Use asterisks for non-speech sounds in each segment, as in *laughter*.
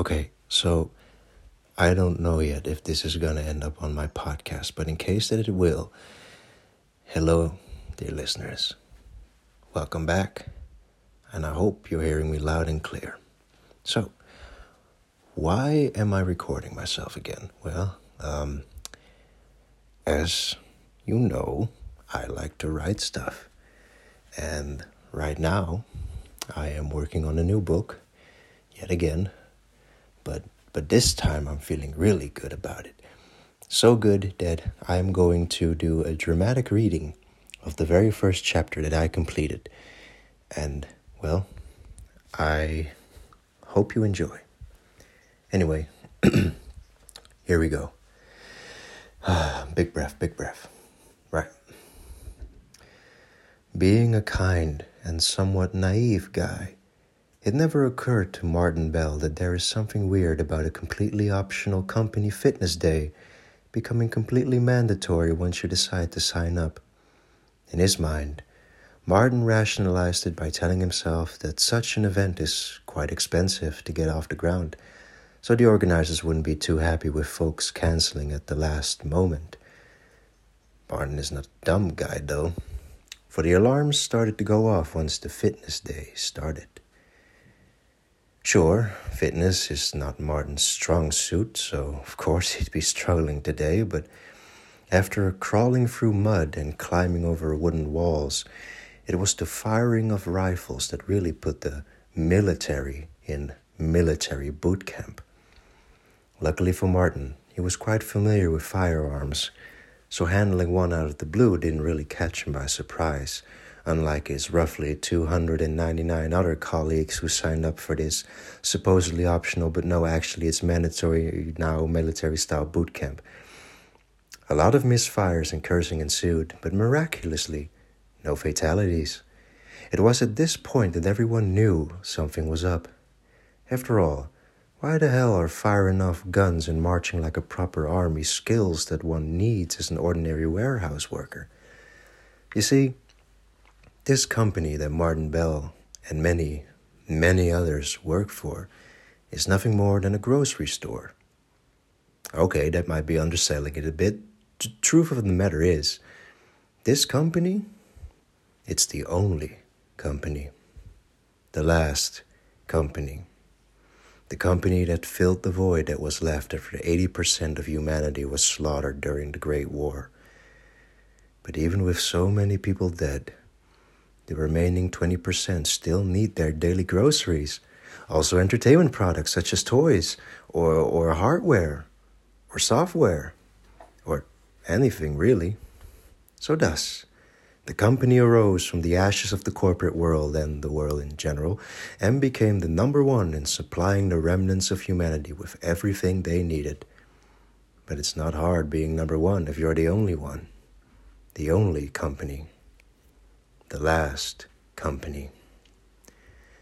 Okay, so I don't know yet if this is going to end up on my podcast, but in case that it will, hello, dear listeners. Welcome back, and I hope you're hearing me loud and clear. So, why am I recording myself again? Well, um, as you know, I like to write stuff. And right now, I am working on a new book, yet again, but but this time I'm feeling really good about it. So good that I'm going to do a dramatic reading of the very first chapter that I completed. And well, I hope you enjoy. Anyway, *clears throat* here we go. *sighs* big breath, big breath. Right. Being a kind and somewhat naive guy it never occurred to Martin Bell that there is something weird about a completely optional company fitness day becoming completely mandatory once you decide to sign up. In his mind, Martin rationalized it by telling himself that such an event is quite expensive to get off the ground, so the organizers wouldn't be too happy with folks canceling at the last moment. Martin is not a dumb guy, though, for the alarms started to go off once the fitness day started. Sure, fitness is not Martin's strong suit, so of course he'd be struggling today, but after crawling through mud and climbing over wooden walls, it was the firing of rifles that really put the military in military boot camp. Luckily for Martin, he was quite familiar with firearms, so handling one out of the blue didn't really catch him by surprise unlike his roughly 299 other colleagues who signed up for this supposedly optional, but no, actually it's mandatory now military style boot camp. A lot of misfires and cursing ensued, but miraculously, no fatalities. It was at this point that everyone knew something was up. After all, why the hell are firing off guns and marching like a proper army skills that one needs as an ordinary warehouse worker? You see, this company that Martin Bell and many, many others work for is nothing more than a grocery store. Okay, that might be underselling it a bit. The truth of the matter is, this company, it's the only company, the last company, the company that filled the void that was left after 80% of humanity was slaughtered during the Great War. But even with so many people dead, the remaining 20% still need their daily groceries, also entertainment products such as toys or, or hardware or software or anything really. So, thus, the company arose from the ashes of the corporate world and the world in general and became the number one in supplying the remnants of humanity with everything they needed. But it's not hard being number one if you're the only one, the only company the last company.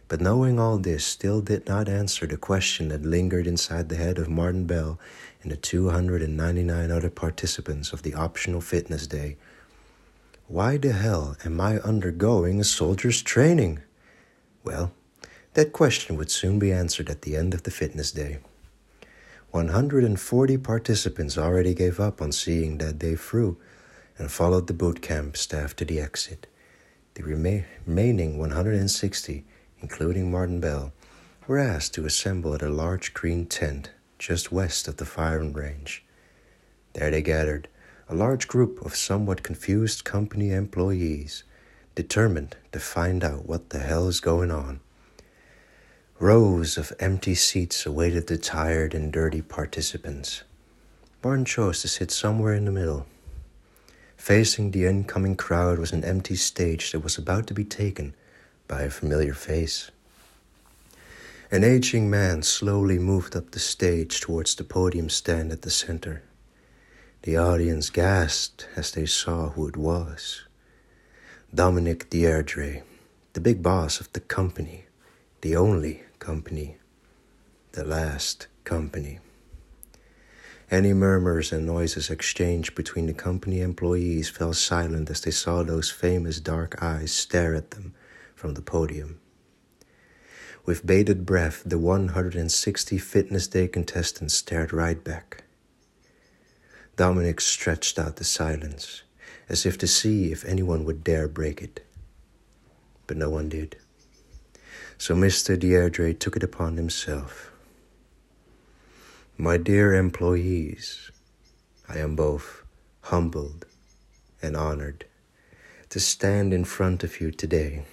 But knowing all this still did not answer the question that lingered inside the head of Martin Bell and the 299 other participants of the optional fitness day. Why the hell am I undergoing a soldier's training? Well, that question would soon be answered at the end of the fitness day. 140 participants already gave up on seeing that day through and followed the boot camp staff to the exit. The remaining 160, including Martin Bell, were asked to assemble at a large green tent just west of the firing range. There they gathered, a large group of somewhat confused company employees, determined to find out what the hell is going on. Rows of empty seats awaited the tired and dirty participants. Martin chose to sit somewhere in the middle. Facing the incoming crowd was an empty stage that was about to be taken by a familiar face. An aging man slowly moved up the stage towards the podium stand at the center. The audience gasped as they saw who it was. Dominic Deirdre, the big boss of the company, the only company, the last company. Any murmurs and noises exchanged between the company employees fell silent as they saw those famous dark eyes stare at them from the podium. With bated breath, the 160 Fitness Day contestants stared right back. Dominic stretched out the silence, as if to see if anyone would dare break it. But no one did. So Mr. Deirdre took it upon himself. My dear employees, I am both humbled and honored to stand in front of you today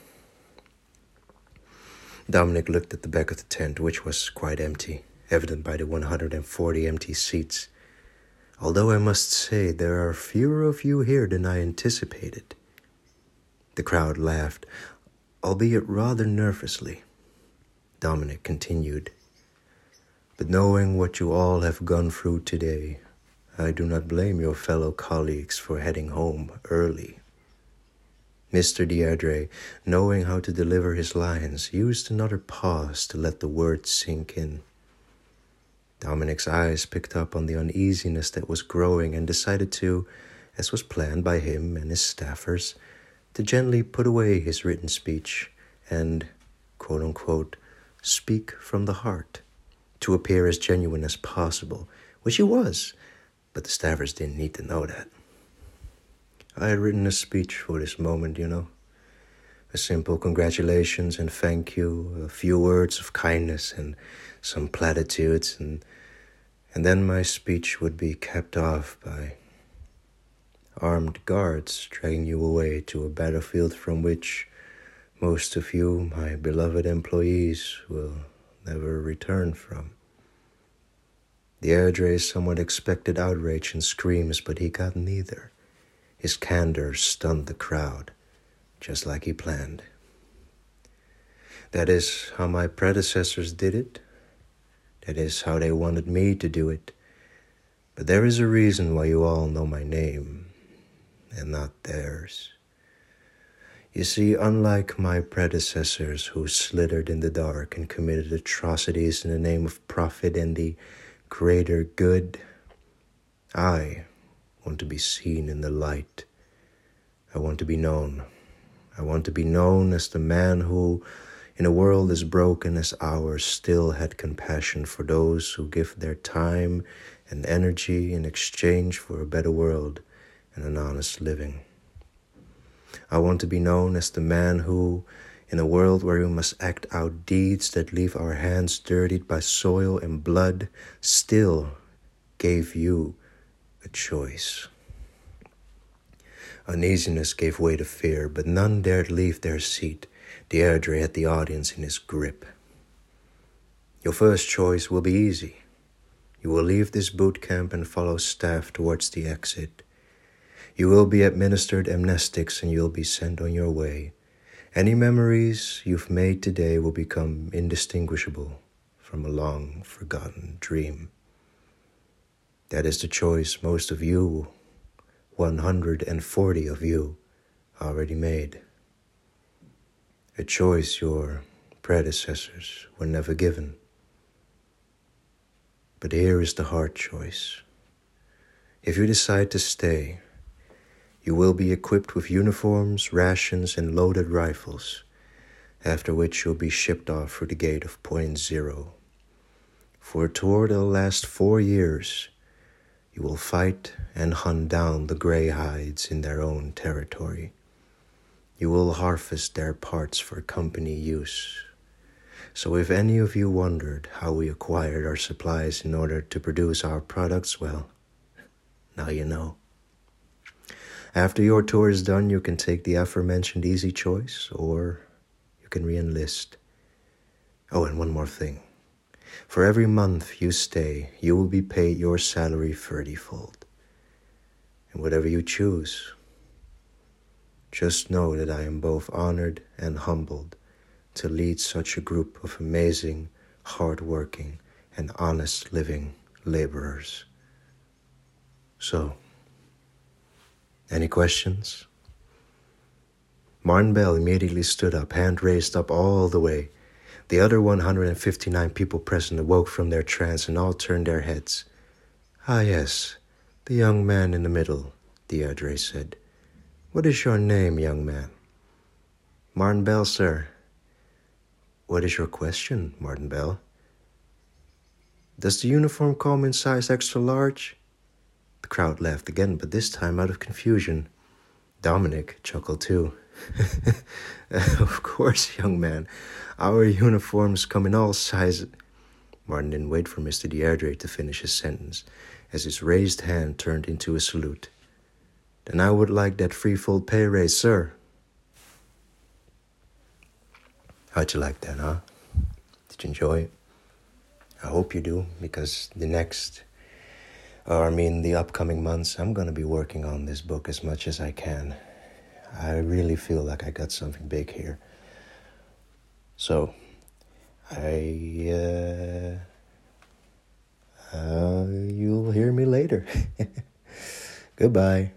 Dominic looked at the back of the tent, which was quite empty, evident by the 140 empty seats. Although I must say there are fewer of you here than I anticipated. The crowd laughed, albeit rather nervously. Dominic continued, But knowing what you all have gone through today, I do not blame your fellow colleagues for heading home early. Mr. Deirdre, knowing how to deliver his lines, used another pause to let the words sink in. Dominic's eyes picked up on the uneasiness that was growing and decided to, as was planned by him and his staffers, to gently put away his written speech and, quote unquote, speak from the heart, to appear as genuine as possible, which he was, but the staffers didn't need to know that. I had written a speech for this moment, you know. A simple congratulations and thank you, a few words of kindness and some platitudes, and, and then my speech would be capped off by armed guards dragging you away to a battlefield from which most of you, my beloved employees, will never return from. The Deirdre somewhat expected outrage and screams, but he got neither. His candor stunned the crowd, just like he planned. That is how my predecessors did it. That is how they wanted me to do it. But there is a reason why you all know my name and not theirs. You see, unlike my predecessors who slithered in the dark and committed atrocities in the name of profit and the greater good, I want to be seen in the light. I want to be known. I want to be known as the man who, in a world as broken as ours, still had compassion for those who give their time and energy in exchange for a better world and an honest living. I want to be known as the man who, in a world where we must act out deeds that leave our hands dirtied by soil and blood, still gave you a choice. Uneasiness gave way to fear, but none dared leave their seat. Deirdre had the audience in his grip. Your first choice will be easy. You will leave this boot camp and follow staff towards the exit. You will be administered amnestics and you'll be sent on your way. Any memories you've made today will become indistinguishable from a long forgotten dream. That is the choice most of you, 140 of you, already made. A choice your predecessors were never given. But here is the hard choice. If you decide to stay, you will be equipped with uniforms, rations, and loaded rifles, after which you'll be shipped off through the gate of Point Zero. For a tour that'll last four years, you will fight and hunt down the greyhides in their own territory. You will harvest their parts for company use. So, if any of you wondered how we acquired our supplies in order to produce our products, well, now you know. After your tour is done, you can take the aforementioned easy choice or you can re enlist. Oh, and one more thing. For every month you stay, you will be paid your salary thirtyfold. And whatever you choose, just know that I am both honored and humbled to lead such a group of amazing, hard-working, and honest living laborers. So, any questions? Martin Bell immediately stood up, hand raised up all the way. The other 159 people present awoke from their trance and all turned their heads. Ah, yes, the young man in the middle, Deirdre said. What is your name, young man? Martin Bell, sir. What is your question, Martin Bell? Does the uniform come in size extra large? The crowd laughed again, but this time out of confusion. Dominic chuckled too. *laughs* of course, young man. Our uniforms come in all sizes. Martin didn't wait for Mr. Deirdre to finish his sentence, as his raised hand turned into a salute. Then I would like that threefold pay raise, sir. How'd you like that, huh? Did you enjoy it? I hope you do, because the next, or I mean, the upcoming months, I'm going to be working on this book as much as I can. I really feel like I got something big here. So, I, uh, uh, you'll hear me later. *laughs* Goodbye.